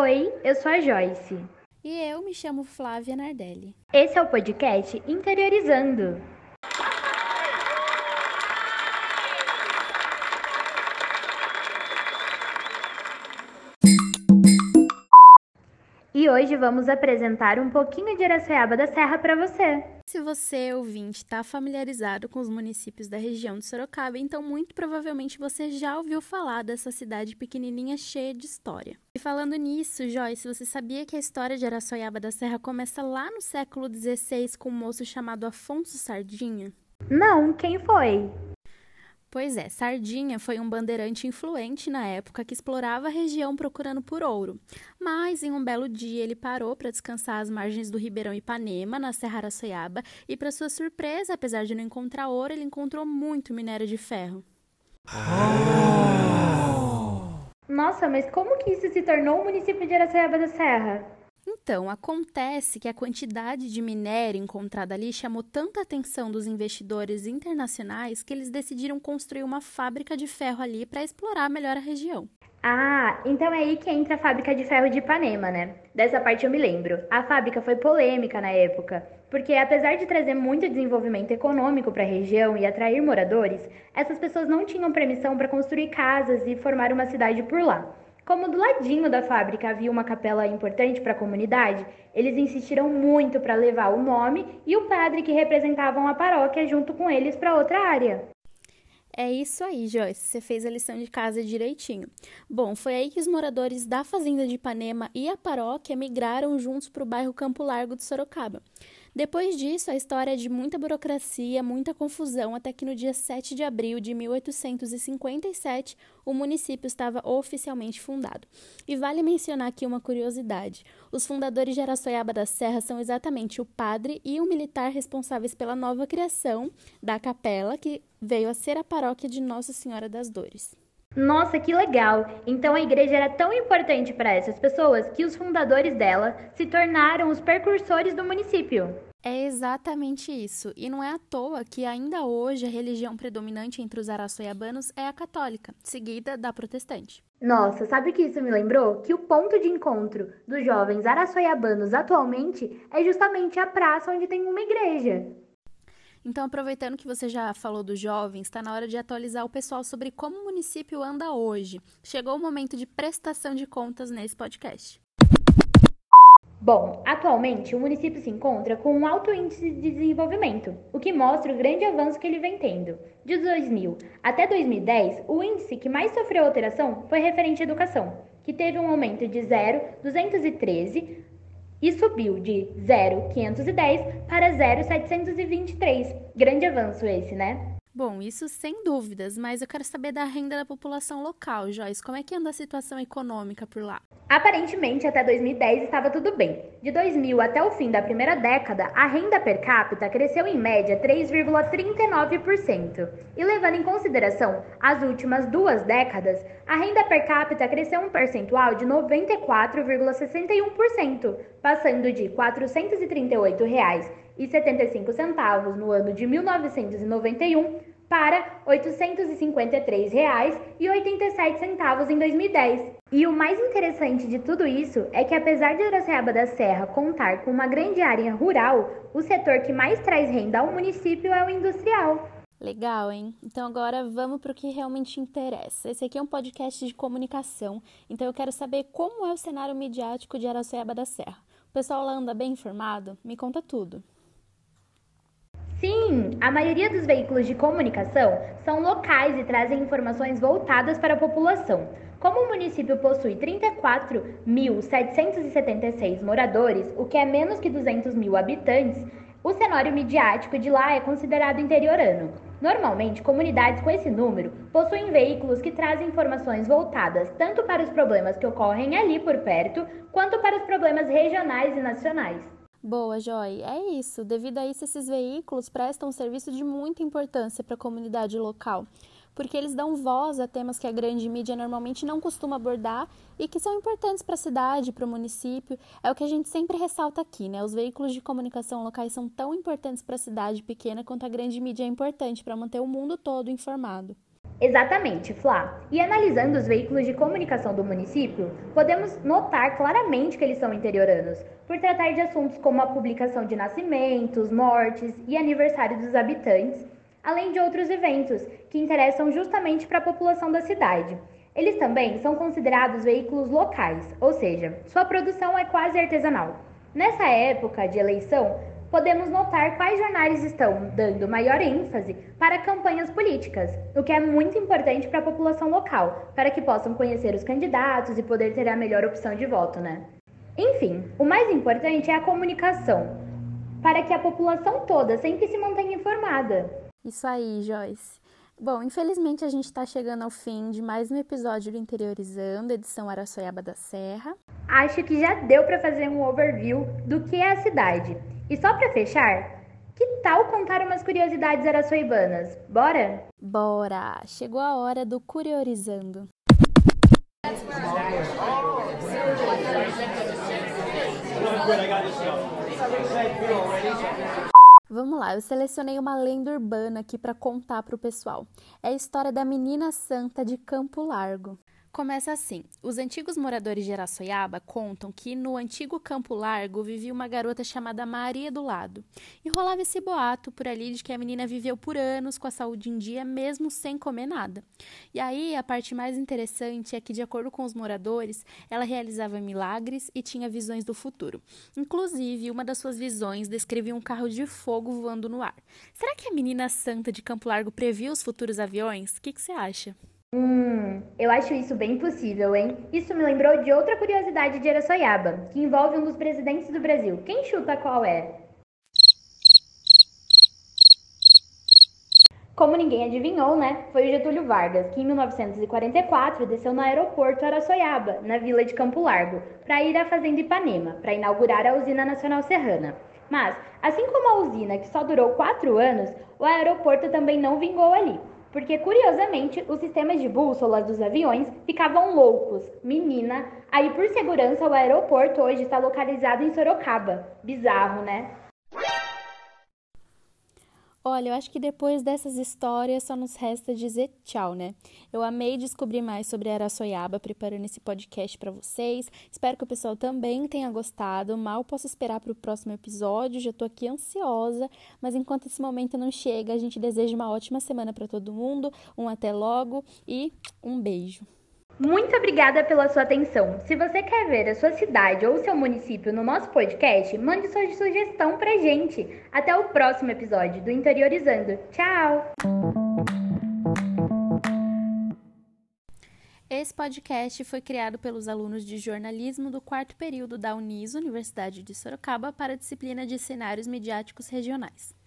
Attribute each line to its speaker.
Speaker 1: Oi, eu sou a Joyce.
Speaker 2: E eu me chamo Flávia Nardelli.
Speaker 1: Esse é o podcast Interiorizando. E hoje vamos apresentar um pouquinho de Araçoiaba da Serra para você.
Speaker 2: Se você, ouvinte, está familiarizado com os municípios da região de Sorocaba, então muito provavelmente você já ouviu falar dessa cidade pequenininha cheia de história. E falando nisso, Joyce, você sabia que a história de Araçoiaba da Serra começa lá no século XVI com um moço chamado Afonso Sardinha?
Speaker 1: Não, quem foi?
Speaker 2: Pois é, Sardinha foi um bandeirante influente na época que explorava a região procurando por ouro. Mas em um belo dia ele parou para descansar às margens do Ribeirão Ipanema, na Serra Araçoiaba, e para sua surpresa, apesar de não encontrar ouro, ele encontrou muito minério de ferro.
Speaker 1: Nossa, mas como que isso se tornou o município de Araçoiaba da Serra?
Speaker 2: Então, acontece que a quantidade de minério encontrada ali chamou tanta atenção dos investidores internacionais que eles decidiram construir uma fábrica de ferro ali para explorar melhor a região.
Speaker 1: Ah, então é aí que entra a fábrica de ferro de Ipanema, né? Dessa parte eu me lembro. A fábrica foi polêmica na época, porque apesar de trazer muito desenvolvimento econômico para a região e atrair moradores, essas pessoas não tinham permissão para construir casas e formar uma cidade por lá. Como do ladinho da fábrica havia uma capela importante para a comunidade, eles insistiram muito para levar o nome e o padre que representavam a paróquia junto com eles para outra área.
Speaker 2: É isso aí, Joyce. Você fez a lição de casa direitinho. Bom, foi aí que os moradores da fazenda de Ipanema e a paróquia migraram juntos para o bairro Campo Largo de Sorocaba. Depois disso, a história é de muita burocracia, muita confusão, até que no dia 7 de abril de 1857 o município estava oficialmente fundado. E vale mencionar aqui uma curiosidade: os fundadores de Araçoiaba da Serra são exatamente o padre e o militar responsáveis pela nova criação da capela, que veio a ser a paróquia de Nossa Senhora das Dores.
Speaker 1: Nossa, que legal! Então a igreja era tão importante para essas pessoas que os fundadores dela se tornaram os percursores do município.
Speaker 2: É exatamente isso. E não é à toa que ainda hoje a religião predominante entre os araçoiabanos é a católica, seguida da protestante.
Speaker 1: Nossa, sabe o que isso me lembrou? Que o ponto de encontro dos jovens araçoiabanos atualmente é justamente a praça onde tem uma igreja.
Speaker 2: Então, aproveitando que você já falou dos jovens, está na hora de atualizar o pessoal sobre como o município anda hoje. Chegou o momento de prestação de contas nesse podcast.
Speaker 1: Bom, atualmente o município se encontra com um alto índice de desenvolvimento, o que mostra o grande avanço que ele vem tendo. De 2000 até 2010, o índice que mais sofreu alteração foi referente à educação, que teve um aumento de 0,213 e subiu de 0,510 para 0,723. Grande avanço esse, né?
Speaker 2: Bom, isso sem dúvidas, mas eu quero saber da renda da população local, Joyce. Como é que anda a situação econômica por lá?
Speaker 1: Aparentemente, até 2010 estava tudo bem. De 2000 até o fim da primeira década, a renda per capita cresceu em média 3,39%. E levando em consideração as últimas duas décadas, a renda per capita cresceu um percentual de 94,61%, passando de R$ 438,75 no ano de 1991 para R$ 853,87 em 2010. E o mais interessante de tudo isso é que apesar de Araçaiaba da Serra contar com uma grande área rural, o setor que mais traz renda ao município é o industrial.
Speaker 2: Legal, hein? Então agora vamos para o que realmente interessa. Esse aqui é um podcast de comunicação, então eu quero saber como é o cenário midiático de Araçaiaba da Serra. O pessoal lá anda bem informado? Me conta tudo.
Speaker 1: Sim, a maioria dos veículos de comunicação são locais e trazem informações voltadas para a população. Como o município possui 34.776 moradores, o que é menos que 200 mil habitantes, o cenário midiático de lá é considerado interiorano. Normalmente, comunidades com esse número possuem veículos que trazem informações voltadas tanto para os problemas que ocorrem ali por perto, quanto para os problemas regionais e nacionais.
Speaker 2: Boa, Joy. É isso. Devido a isso, esses veículos prestam um serviço de muita importância para a comunidade local, porque eles dão voz a temas que a grande mídia normalmente não costuma abordar e que são importantes para a cidade, para o município. É o que a gente sempre ressalta aqui, né? Os veículos de comunicação locais são tão importantes para a cidade pequena quanto a grande mídia é importante para manter o mundo todo informado.
Speaker 1: Exatamente, Flá. E analisando os veículos de comunicação do município, podemos notar claramente que eles são interioranos, por tratar de assuntos como a publicação de nascimentos, mortes e aniversários dos habitantes, além de outros eventos que interessam justamente para a população da cidade. Eles também são considerados veículos locais, ou seja, sua produção é quase artesanal. Nessa época de eleição, podemos notar quais jornais estão dando maior ênfase para campanhas políticas, o que é muito importante para a população local, para que possam conhecer os candidatos e poder ter a melhor opção de voto, né? Enfim, o mais importante é a comunicação, para que a população toda sempre se mantenha informada.
Speaker 2: Isso aí, Joyce. Bom, infelizmente a gente está chegando ao fim de mais um episódio do Interiorizando, edição Araçoiaba da Serra.
Speaker 1: Acho que já deu para fazer um overview do que é a cidade. E só para fechar, que tal contar umas curiosidades araçoibanas? Bora?
Speaker 2: Bora! Chegou a hora do Curiorizando. Vamos lá, eu selecionei uma lenda urbana aqui para contar para o pessoal. É a história da menina santa de Campo Largo. Começa assim: os antigos moradores de Araçoiaba contam que no antigo Campo Largo vivia uma garota chamada Maria do Lado. E rolava esse boato por ali de que a menina viveu por anos com a saúde em dia, mesmo sem comer nada. E aí a parte mais interessante é que, de acordo com os moradores, ela realizava milagres e tinha visões do futuro. Inclusive, uma das suas visões descrevia um carro de fogo voando no ar. Será que a menina santa de Campo Largo previa os futuros aviões? O que você acha?
Speaker 1: Hum, eu acho isso bem possível, hein? Isso me lembrou de outra curiosidade de Araçoiaba, que envolve um dos presidentes do Brasil. Quem chuta qual é? Como ninguém adivinhou, né? Foi o Getúlio Vargas, que em 1944 desceu no aeroporto Araçoiaba, na vila de Campo Largo, para ir à Fazenda Ipanema, para inaugurar a Usina Nacional Serrana. Mas, assim como a usina, que só durou quatro anos, o aeroporto também não vingou ali porque curiosamente os sistemas de bússolas dos aviões ficavam loucos. Menina, aí por segurança o aeroporto hoje está localizado em Sorocaba. Bizarro, né?
Speaker 2: Olha, eu acho que depois dessas histórias só nos resta dizer tchau, né? Eu amei descobrir mais sobre Araçoiaba preparando esse podcast para vocês. Espero que o pessoal também tenha gostado. Mal posso esperar para o próximo episódio, já tô aqui ansiosa, mas enquanto esse momento não chega, a gente deseja uma ótima semana para todo mundo. Um até logo e um beijo.
Speaker 1: Muito obrigada pela sua atenção. Se você quer ver a sua cidade ou seu município no nosso podcast, mande sua sugestão pra gente. Até o próximo episódio do Interiorizando. Tchau!
Speaker 2: Esse podcast foi criado pelos alunos de jornalismo do quarto período da Uniso, Universidade de Sorocaba, para a disciplina de cenários midiáticos regionais.